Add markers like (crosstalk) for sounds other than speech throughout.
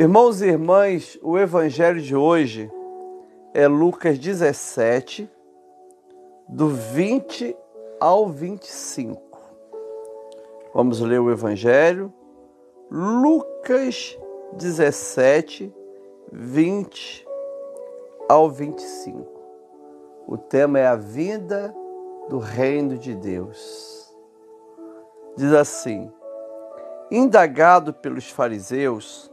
Irmãos e irmãs, o evangelho de hoje é Lucas 17, do 20 ao 25. Vamos ler o evangelho. Lucas 17, 20 ao 25. O tema é a vinda do reino de Deus. Diz assim: Indagado pelos fariseus,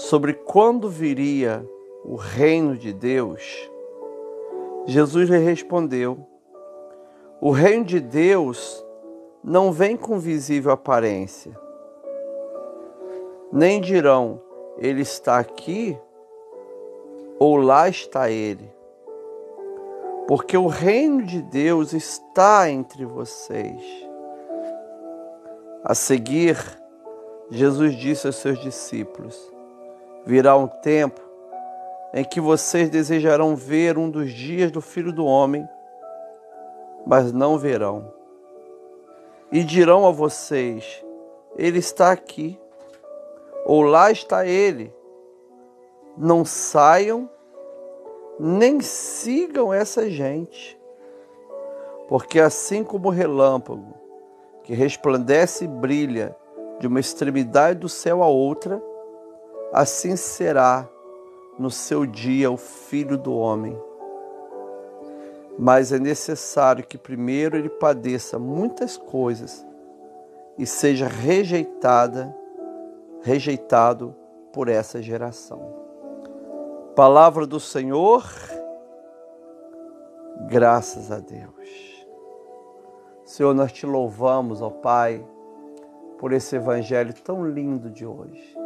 sobre quando viria o reino de Deus, Jesus lhe respondeu: O reino de Deus não vem com visível aparência. Nem dirão, ele está aqui ou lá está ele. Porque o reino de Deus está entre vocês. A seguir, Jesus disse aos seus discípulos: Virá um tempo em que vocês desejarão ver um dos dias do Filho do Homem, mas não verão. E dirão a vocês: Ele está aqui, ou lá está ele. Não saiam, nem sigam essa gente, porque assim como o relâmpago que resplandece e brilha de uma extremidade do céu a outra, assim será no seu dia o filho do homem. Mas é necessário que primeiro ele padeça muitas coisas e seja rejeitada, rejeitado por essa geração. Palavra do Senhor, graças a Deus. Senhor, nós te louvamos, ó Pai, por esse evangelho tão lindo de hoje.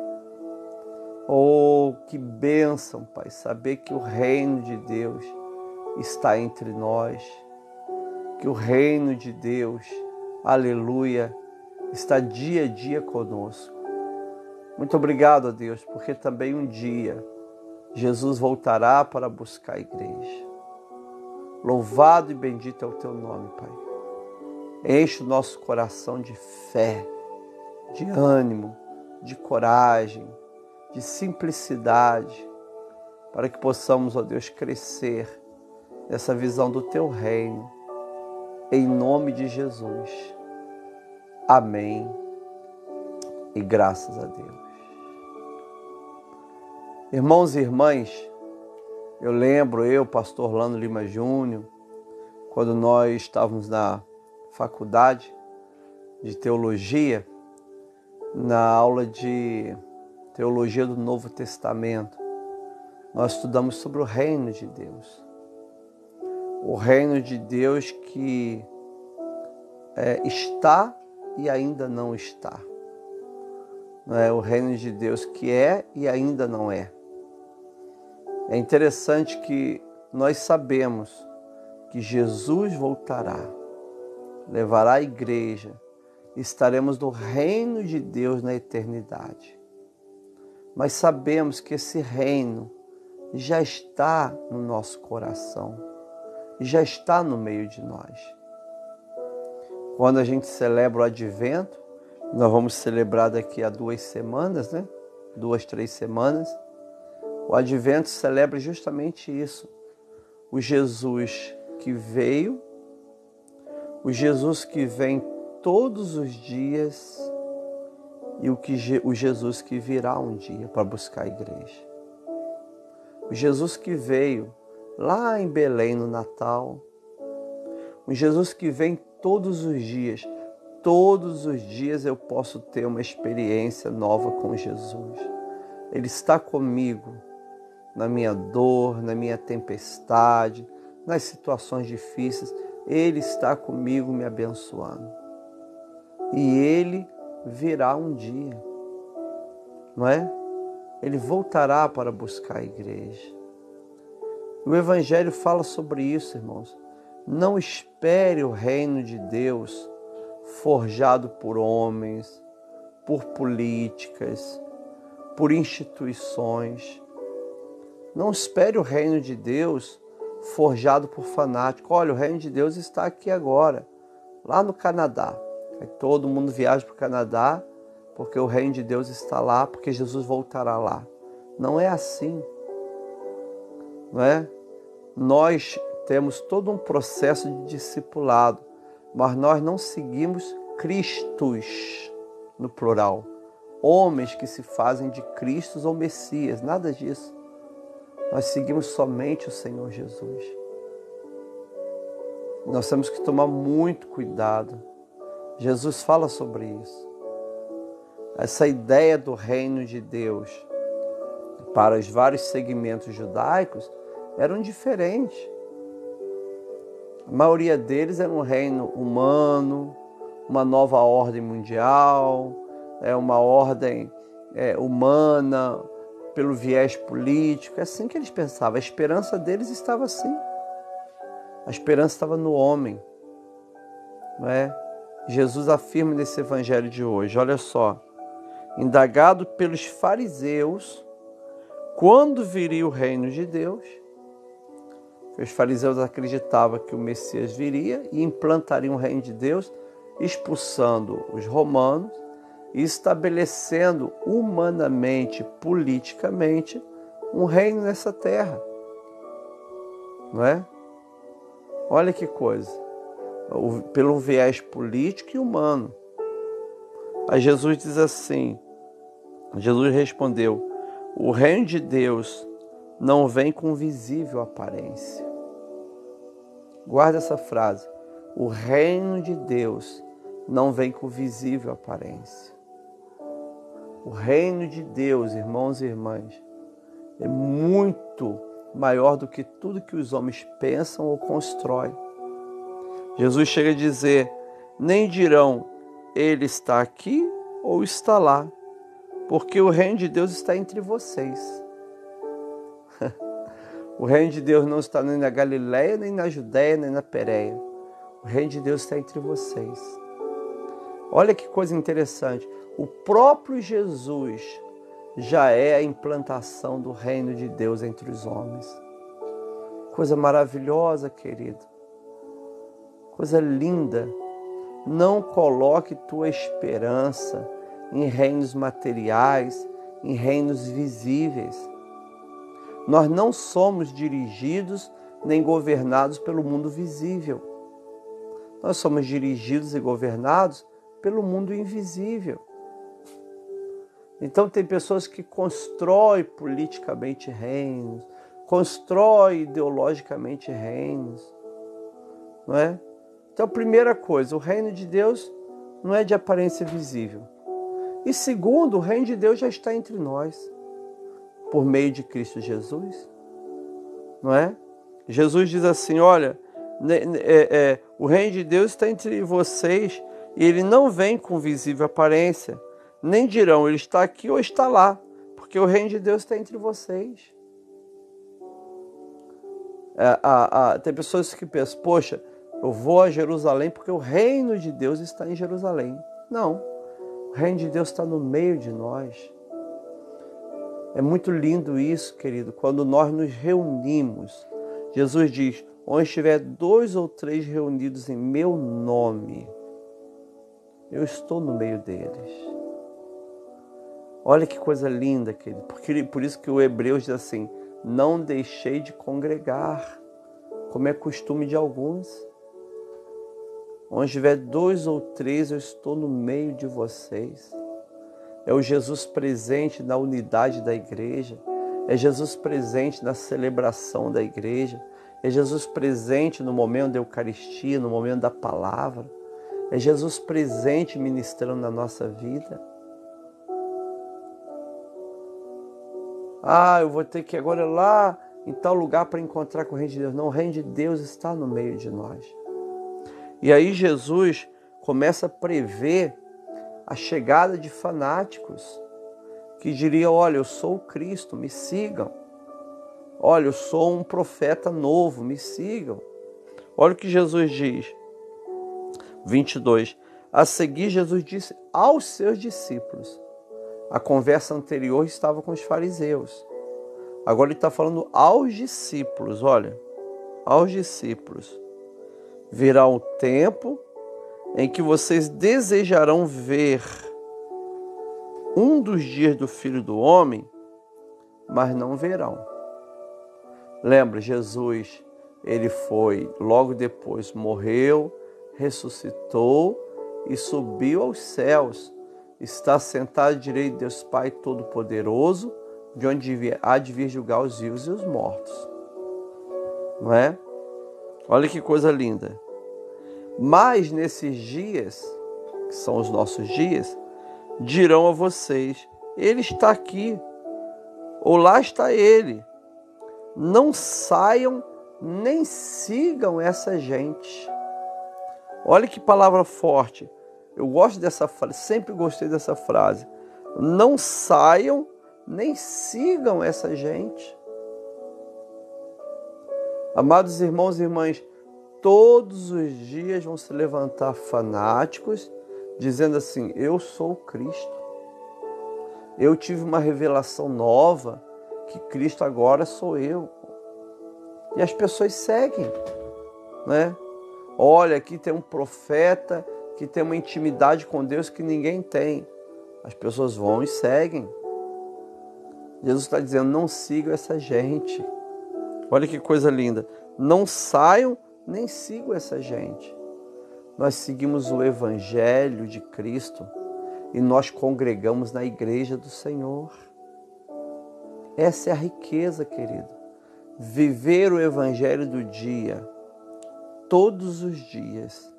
Oh, que bênção, Pai, saber que o reino de Deus está entre nós, que o reino de Deus, aleluia, está dia a dia conosco. Muito obrigado a Deus, porque também um dia Jesus voltará para buscar a igreja. Louvado e bendito é o teu nome, Pai. Enche o nosso coração de fé, de ânimo, de coragem de simplicidade, para que possamos, ó Deus, crescer nessa visão do teu reino, em nome de Jesus. Amém. E graças a Deus. Irmãos e irmãs, eu lembro, eu, pastor Orlando Lima Júnior, quando nós estávamos na faculdade de teologia, na aula de Teologia do Novo Testamento, nós estudamos sobre o reino de Deus. O reino de Deus que é, está e ainda não está. Não é o reino de Deus que é e ainda não é. É interessante que nós sabemos que Jesus voltará, levará a igreja, estaremos no reino de Deus na eternidade mas sabemos que esse reino já está no nosso coração, já está no meio de nós. Quando a gente celebra o advento, nós vamos celebrar daqui a duas semanas, né? Duas, três semanas. O advento celebra justamente isso. O Jesus que veio, o Jesus que vem todos os dias e o, que, o Jesus que virá um dia para buscar a igreja. O Jesus que veio lá em Belém no Natal. O Jesus que vem todos os dias. Todos os dias eu posso ter uma experiência nova com Jesus. Ele está comigo na minha dor, na minha tempestade, nas situações difíceis. Ele está comigo me abençoando. E ele virá um dia, não é? Ele voltará para buscar a igreja. O Evangelho fala sobre isso, irmãos. Não espere o reino de Deus forjado por homens, por políticas, por instituições. Não espere o reino de Deus forjado por fanáticos. Olha, o reino de Deus está aqui agora, lá no Canadá. Aí todo mundo viaja para o Canadá porque o reino de Deus está lá, porque Jesus voltará lá. Não é assim. Não é? Nós temos todo um processo de discipulado, mas nós não seguimos Cristos no plural. Homens que se fazem de Cristos ou Messias, nada disso. Nós seguimos somente o Senhor Jesus. Nós temos que tomar muito cuidado. Jesus fala sobre isso. Essa ideia do reino de Deus para os vários segmentos judaicos eram diferentes. A maioria deles era um reino humano, uma nova ordem mundial, é uma ordem é, humana pelo viés político. É assim que eles pensavam. A esperança deles estava assim. A esperança estava no homem. Não é? Jesus afirma nesse evangelho de hoje, olha só, indagado pelos fariseus, quando viria o reino de Deus, os fariseus acreditavam que o Messias viria e implantaria um reino de Deus, expulsando os romanos e estabelecendo humanamente, politicamente, um reino nessa terra. Não é? Olha que coisa. Pelo viés político e humano. Aí Jesus diz assim: Jesus respondeu: O reino de Deus não vem com visível aparência. Guarda essa frase. O reino de Deus não vem com visível aparência. O reino de Deus, irmãos e irmãs, é muito maior do que tudo que os homens pensam ou constroem. Jesus chega a dizer: nem dirão, ele está aqui ou está lá, porque o reino de Deus está entre vocês. (laughs) O reino de Deus não está nem na Galiléia, nem na Judéia, nem na Pérea. O reino de Deus está entre vocês. Olha que coisa interessante. O próprio Jesus já é a implantação do reino de Deus entre os homens. Coisa maravilhosa, querido. Coisa linda. Não coloque tua esperança em reinos materiais, em reinos visíveis. Nós não somos dirigidos nem governados pelo mundo visível. Nós somos dirigidos e governados pelo mundo invisível. Então tem pessoas que constroem politicamente reinos, constroem ideologicamente reinos, não é? Então, primeira coisa, o reino de Deus não é de aparência visível. E segundo, o reino de Deus já está entre nós por meio de Cristo Jesus. Não é? Jesus diz assim: olha, é, é, o reino de Deus está entre vocês e ele não vem com visível aparência, nem dirão ele está aqui ou está lá, porque o reino de Deus está entre vocês. É, tem pessoas que pensam, poxa, eu vou a Jerusalém porque o reino de Deus está em Jerusalém. Não, o reino de Deus está no meio de nós. É muito lindo isso, querido, quando nós nos reunimos. Jesus diz: onde estiver dois ou três reunidos em meu nome, eu estou no meio deles. Olha que coisa linda, querido. Porque, por isso que o Hebreus diz assim: não deixei de congregar, como é costume de alguns. Onde estiver dois ou três, eu estou no meio de vocês é o Jesus presente na unidade da igreja, é Jesus presente na celebração da igreja, é Jesus presente no momento da Eucaristia, no momento da palavra, é Jesus presente ministrando na nossa vida. Ah, eu vou ter que agora ir lá em tal lugar para encontrar com o Reino de Deus. Não, o Reino de Deus está no meio de nós. E aí Jesus começa a prever a chegada de fanáticos que diriam: Olha, eu sou o Cristo, me sigam. Olha, eu sou um profeta novo, me sigam. Olha o que Jesus diz. 22. A seguir, Jesus disse aos seus discípulos. A conversa anterior estava com os fariseus. Agora ele está falando aos discípulos. Olha, aos discípulos. Virá o tempo em que vocês desejarão ver um dos dias do Filho do Homem, mas não verão. Lembra, Jesus, ele foi, logo depois morreu, ressuscitou e subiu aos céus. Está sentado à direita de Deus Pai Todo-Poderoso, de onde há de vir julgar os vivos e os mortos. Não é? Olha que coisa linda. Mas nesses dias, que são os nossos dias, dirão a vocês: Ele está aqui, ou lá está ele. Não saiam nem sigam essa gente. Olha que palavra forte. Eu gosto dessa frase, sempre gostei dessa frase. Não saiam nem sigam essa gente. Amados irmãos e irmãs, todos os dias vão se levantar fanáticos dizendo assim: Eu sou Cristo. Eu tive uma revelação nova que Cristo agora sou eu. E as pessoas seguem, né? Olha, aqui tem um profeta que tem uma intimidade com Deus que ninguém tem. As pessoas vão e seguem. Jesus está dizendo: não sigam essa gente. Olha que coisa linda. Não saiam nem sigam essa gente. Nós seguimos o Evangelho de Cristo e nós congregamos na igreja do Senhor. Essa é a riqueza, querido. Viver o Evangelho do dia, todos os dias,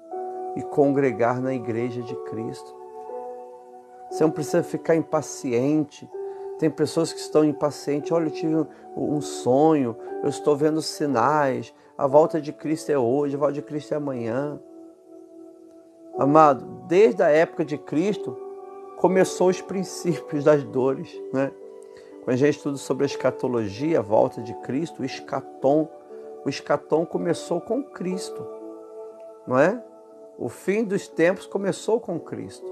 e congregar na igreja de Cristo. Você não precisa ficar impaciente. Tem pessoas que estão impacientes. Olha, eu tive um sonho, eu estou vendo sinais. A volta de Cristo é hoje, a volta de Cristo é amanhã. Amado, desde a época de Cristo, começou os princípios das dores, né? Quando a gente estuda sobre a escatologia, a volta de Cristo, o escatom, o escatom começou com Cristo, não é? O fim dos tempos começou com Cristo.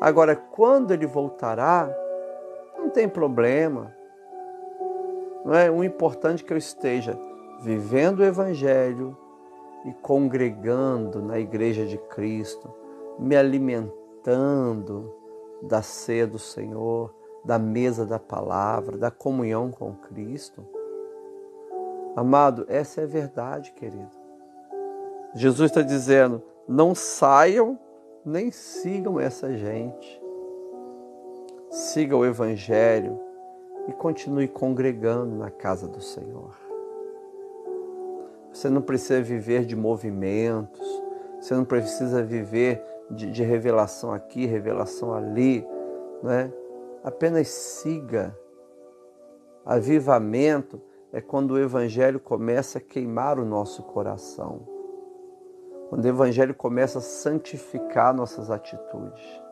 Agora, quando ele voltará, não tem problema. Não é o importante que eu esteja vivendo o evangelho e congregando na igreja de Cristo, me alimentando da ceia do Senhor, da mesa da palavra, da comunhão com Cristo. Amado, essa é a verdade, querido. Jesus está dizendo: não saiam nem sigam essa gente. Siga o Evangelho e continue congregando na casa do Senhor. Você não precisa viver de movimentos, você não precisa viver de, de revelação aqui, revelação ali, né? Apenas siga. Avivamento é quando o Evangelho começa a queimar o nosso coração. Quando o Evangelho começa a santificar nossas atitudes.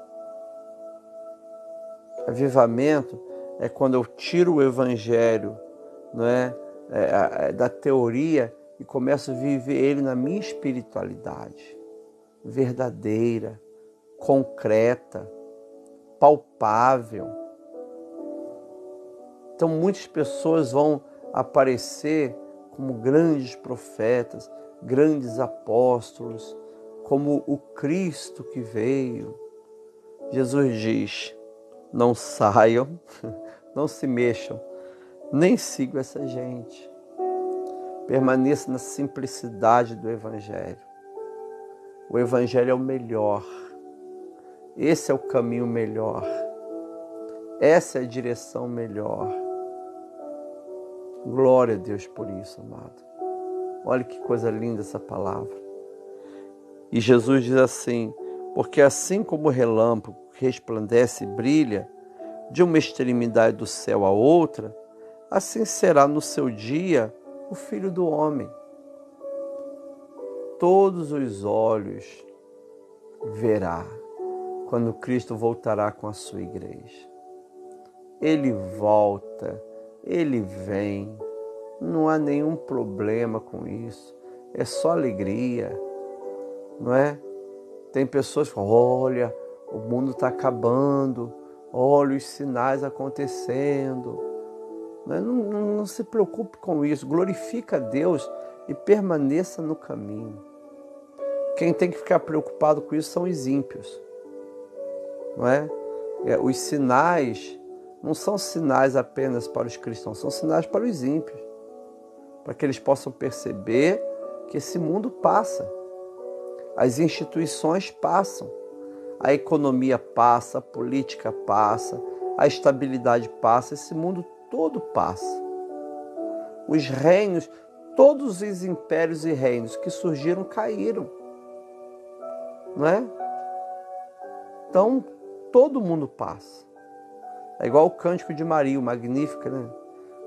Avivamento é quando eu tiro o Evangelho não é, é, é da teoria e começo a viver ele na minha espiritualidade verdadeira, concreta, palpável. Então muitas pessoas vão aparecer como grandes profetas, grandes apóstolos, como o Cristo que veio. Jesus diz: não saiam, (laughs) não se mexam, nem sigam essa gente. Permaneça na simplicidade do Evangelho. O Evangelho é o melhor. Esse é o caminho melhor. Essa é a direção melhor. Glória a Deus por isso, amado. Olha que coisa linda essa palavra. E Jesus diz assim: porque assim como o relâmpago resplandece e brilha de uma extremidade do céu à outra, assim será no seu dia o Filho do Homem. Todos os olhos verá quando Cristo voltará com a sua igreja. Ele volta, ele vem, não há nenhum problema com isso, é só alegria, não é? Tem pessoas que falam: olha, o mundo está acabando, olha os sinais acontecendo. Não, é? não, não, não se preocupe com isso, glorifica a Deus e permaneça no caminho. Quem tem que ficar preocupado com isso são os ímpios, não é? é, os sinais não são sinais apenas para os cristãos, são sinais para os ímpios, para que eles possam perceber que esse mundo passa, as instituições passam, a economia passa, a política passa, a estabilidade passa, esse mundo todo passa. Os reinos, todos os impérios e reinos que surgiram caíram. Não é? Então, todo mundo passa. É igual o cântico de Maria, o Magnífica, né?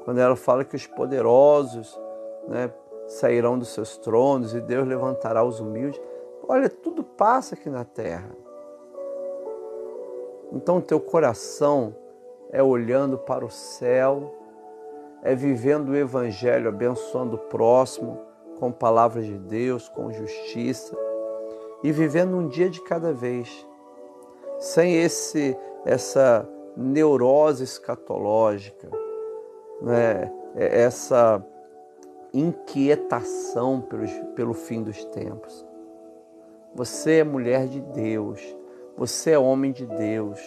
Quando ela fala que os poderosos né, sairão dos seus tronos e Deus levantará os humildes. Olha, tudo passa aqui na terra. Então, teu coração é olhando para o céu, é vivendo o Evangelho, abençoando o próximo com palavras de Deus, com justiça e vivendo um dia de cada vez, sem esse essa neurose escatológica, né? É essa inquietação pelo, pelo fim dos tempos. Você é mulher de Deus, você é homem de Deus,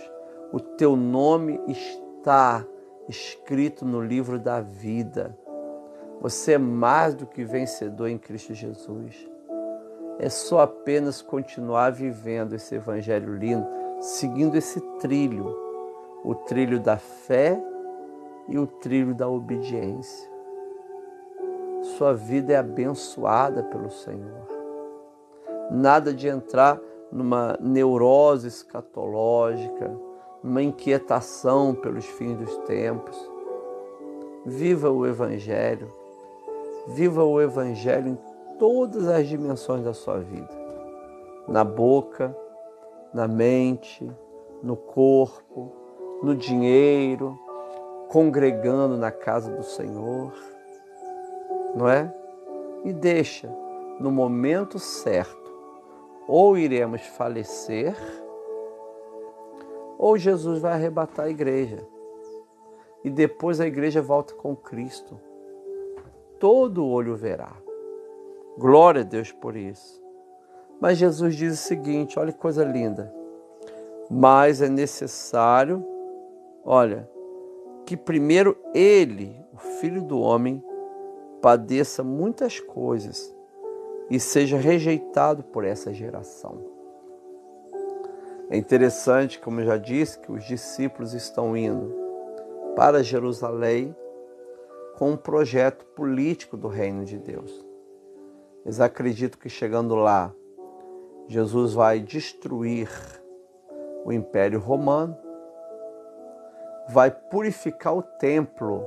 o teu nome está escrito no livro da vida. Você é mais do que vencedor em Cristo Jesus. É só apenas continuar vivendo esse evangelho lindo, seguindo esse trilho, o trilho da fé e o trilho da obediência. Sua vida é abençoada pelo Senhor. Nada de entrar numa neurose escatológica, numa inquietação pelos fins dos tempos. Viva o Evangelho, viva o Evangelho em todas as dimensões da sua vida: na boca, na mente, no corpo, no dinheiro, congregando na casa do Senhor, não é? E deixa no momento certo, ou iremos falecer, ou Jesus vai arrebatar a igreja. E depois a igreja volta com Cristo. Todo olho verá. Glória a Deus por isso. Mas Jesus diz o seguinte: olha que coisa linda. Mas é necessário, olha, que primeiro ele, o filho do homem, padeça muitas coisas e seja rejeitado por essa geração. É interessante, como eu já disse, que os discípulos estão indo para Jerusalém com um projeto político do reino de Deus. Eles acreditam que chegando lá, Jesus vai destruir o Império Romano, vai purificar o templo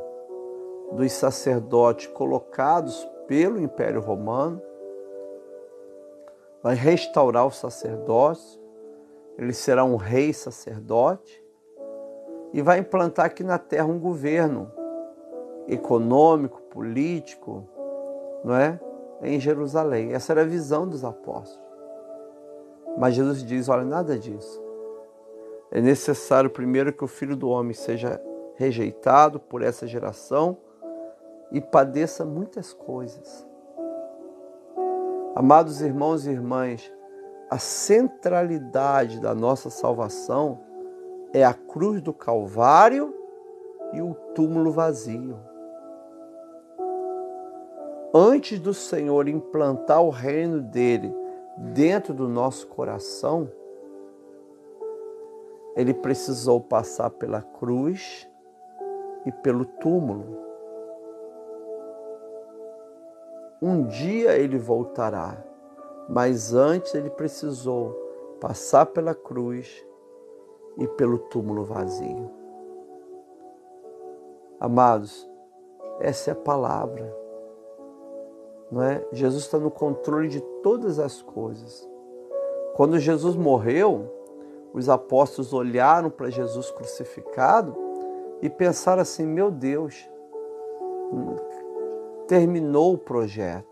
dos sacerdotes colocados pelo Império Romano, vai restaurar o sacerdócio, ele será um rei sacerdote e vai implantar aqui na terra um governo econômico, político, não é? Em Jerusalém. Essa era a visão dos apóstolos. Mas Jesus diz: olha, nada disso. É necessário primeiro que o filho do homem seja rejeitado por essa geração e padeça muitas coisas. Amados irmãos e irmãs, a centralidade da nossa salvação é a cruz do Calvário e o túmulo vazio. Antes do Senhor implantar o reino dele dentro do nosso coração, ele precisou passar pela cruz e pelo túmulo. Um dia ele voltará mas antes ele precisou passar pela cruz e pelo túmulo vazio. Amados, essa é a palavra. Não é? Jesus está no controle de todas as coisas. Quando Jesus morreu, os apóstolos olharam para Jesus crucificado e pensaram assim: meu Deus, terminou o projeto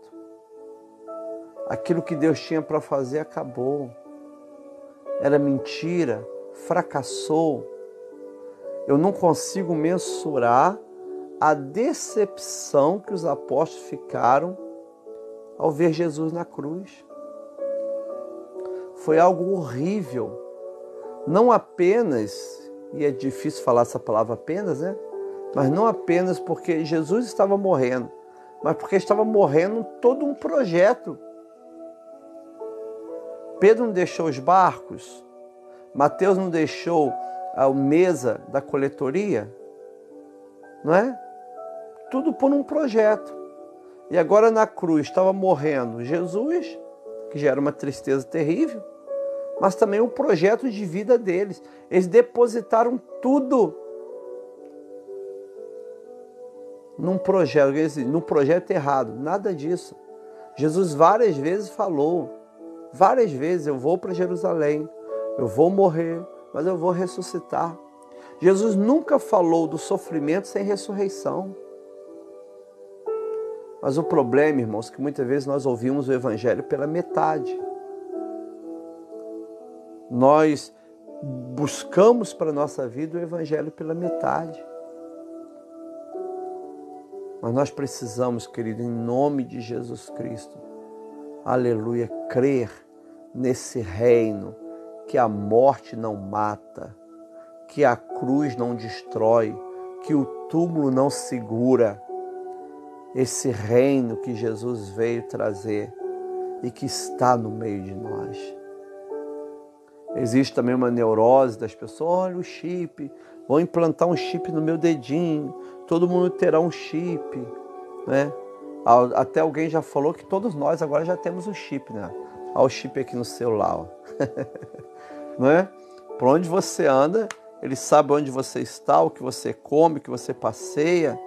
aquilo que Deus tinha para fazer acabou. Era mentira, fracassou. Eu não consigo mensurar a decepção que os apóstolos ficaram ao ver Jesus na cruz. Foi algo horrível, não apenas e é difícil falar essa palavra apenas, né? Mas não apenas porque Jesus estava morrendo, mas porque estava morrendo todo um projeto. Pedro não deixou os barcos, Mateus não deixou a mesa da coletoria, não é? Tudo por um projeto. E agora na cruz estava morrendo Jesus, que já era uma tristeza terrível, mas também o projeto de vida deles. Eles depositaram tudo num projeto, num projeto errado. Nada disso. Jesus várias vezes falou, várias vezes, eu vou para Jerusalém, eu vou morrer, mas eu vou ressuscitar. Jesus nunca falou do sofrimento sem ressurreição. Mas o problema, irmãos, é que muitas vezes nós ouvimos o Evangelho pela metade. Nós buscamos para a nossa vida o Evangelho pela metade. Mas nós precisamos, querido, em nome de Jesus Cristo, aleluia, crer nesse reino que a morte não mata, que a cruz não destrói, que o túmulo não segura. Esse reino que Jesus veio trazer e que está no meio de nós. Existe também uma neurose das pessoas, olha o chip, vou implantar um chip no meu dedinho, todo mundo terá um chip, né? Até alguém já falou que todos nós agora já temos o chip, né? Olha o chip aqui no celular, (laughs) não é? Por onde você anda, ele sabe onde você está, o que você come, o que você passeia.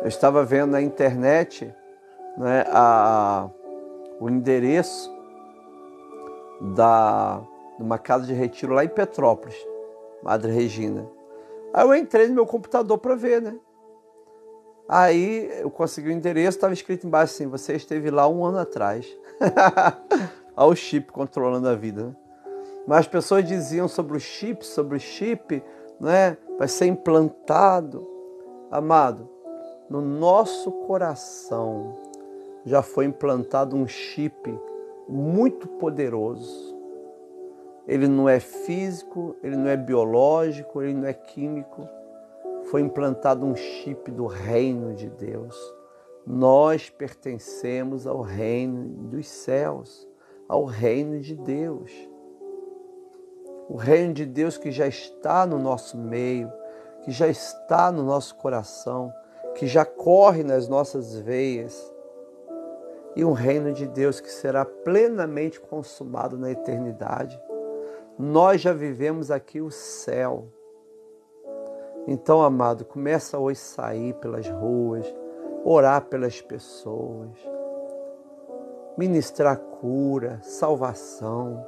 Eu estava vendo na internet né, a, o endereço da uma casa de retiro lá em Petrópolis, Madre Regina. Aí eu entrei no meu computador para ver, né? Aí eu consegui o endereço, estava escrito embaixo assim: você esteve lá um ano atrás. (laughs) Olha o chip controlando a vida. Né? Mas as pessoas diziam sobre o chip, sobre o chip, né? Vai ser implantado. Amado, no nosso coração já foi implantado um chip muito poderoso. Ele não é físico, ele não é biológico, ele não é químico. Foi implantado um chip do reino de Deus. Nós pertencemos ao reino dos céus, ao reino de Deus. O reino de Deus que já está no nosso meio, que já está no nosso coração, que já corre nas nossas veias e um reino de Deus que será plenamente consumado na eternidade. Nós já vivemos aqui o céu. Então, amado, começa hoje a sair pelas ruas, orar pelas pessoas, ministrar cura, salvação.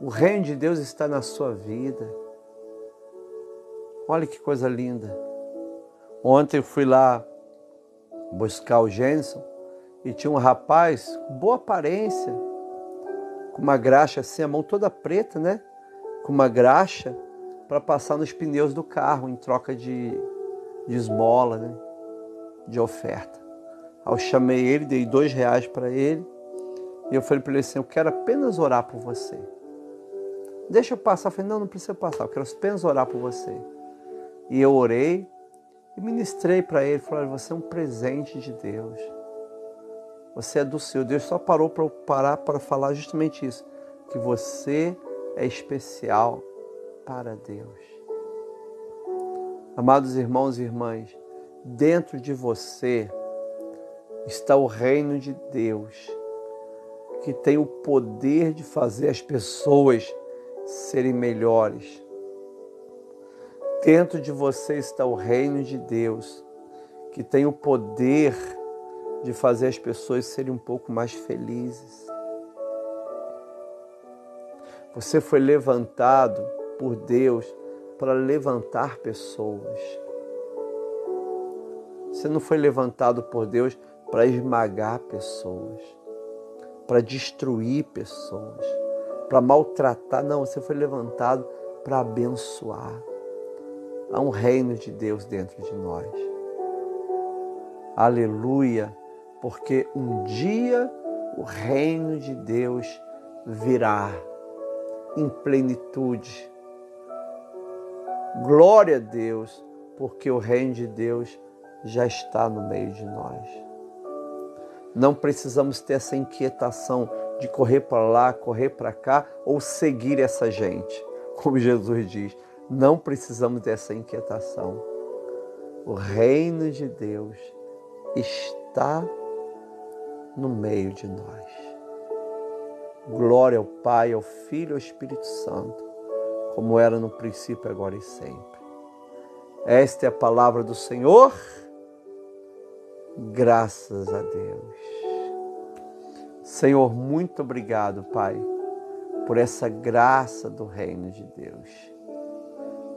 O reino de Deus está na sua vida. Olha que coisa linda. Ontem eu fui lá buscar o Jenson e tinha um rapaz com boa aparência, com uma graxa assim, a mão toda preta, né? Com uma graxa para passar nos pneus do carro em troca de, de esmola, né? De oferta. Eu chamei ele, dei dois reais para ele e eu falei para ele assim: Eu quero apenas orar por você. Deixa eu passar. Eu falei: Não, não precisa passar, eu quero apenas orar por você. E eu orei e ministrei para ele: Falei, Você é um presente de Deus. Você é do Senhor. Deus só parou para parar para falar justamente isso, que você é especial para Deus. Amados irmãos e irmãs, dentro de você está o reino de Deus, que tem o poder de fazer as pessoas serem melhores. Dentro de você está o reino de Deus, que tem o poder de fazer as pessoas serem um pouco mais felizes. Você foi levantado por Deus para levantar pessoas. Você não foi levantado por Deus para esmagar pessoas, para destruir pessoas, para maltratar. Não, você foi levantado para abençoar. Há um reino de Deus dentro de nós. Aleluia porque um dia o reino de Deus virá em plenitude. Glória a Deus, porque o reino de Deus já está no meio de nós. Não precisamos ter essa inquietação de correr para lá, correr para cá ou seguir essa gente. (laughs) Como Jesus diz, não precisamos dessa inquietação. O reino de Deus está no meio de nós. Glória ao Pai, ao Filho e ao Espírito Santo, como era no princípio, agora e sempre. Esta é a palavra do Senhor. Graças a Deus. Senhor, muito obrigado, Pai, por essa graça do reino de Deus.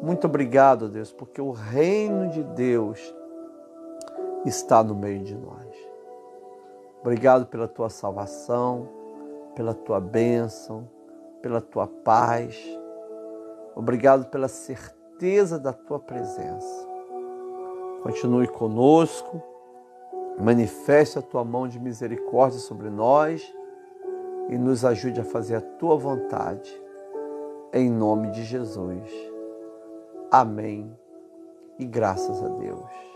Muito obrigado, Deus, porque o reino de Deus está no meio de nós. Obrigado pela tua salvação pela tua bênção, pela tua paz. Obrigado pela certeza da tua presença. Continue conosco, manifeste a tua mão de misericórdia sobre nós e nos ajude a fazer a tua vontade. Em nome de Jesus. Amém. E graças a Deus.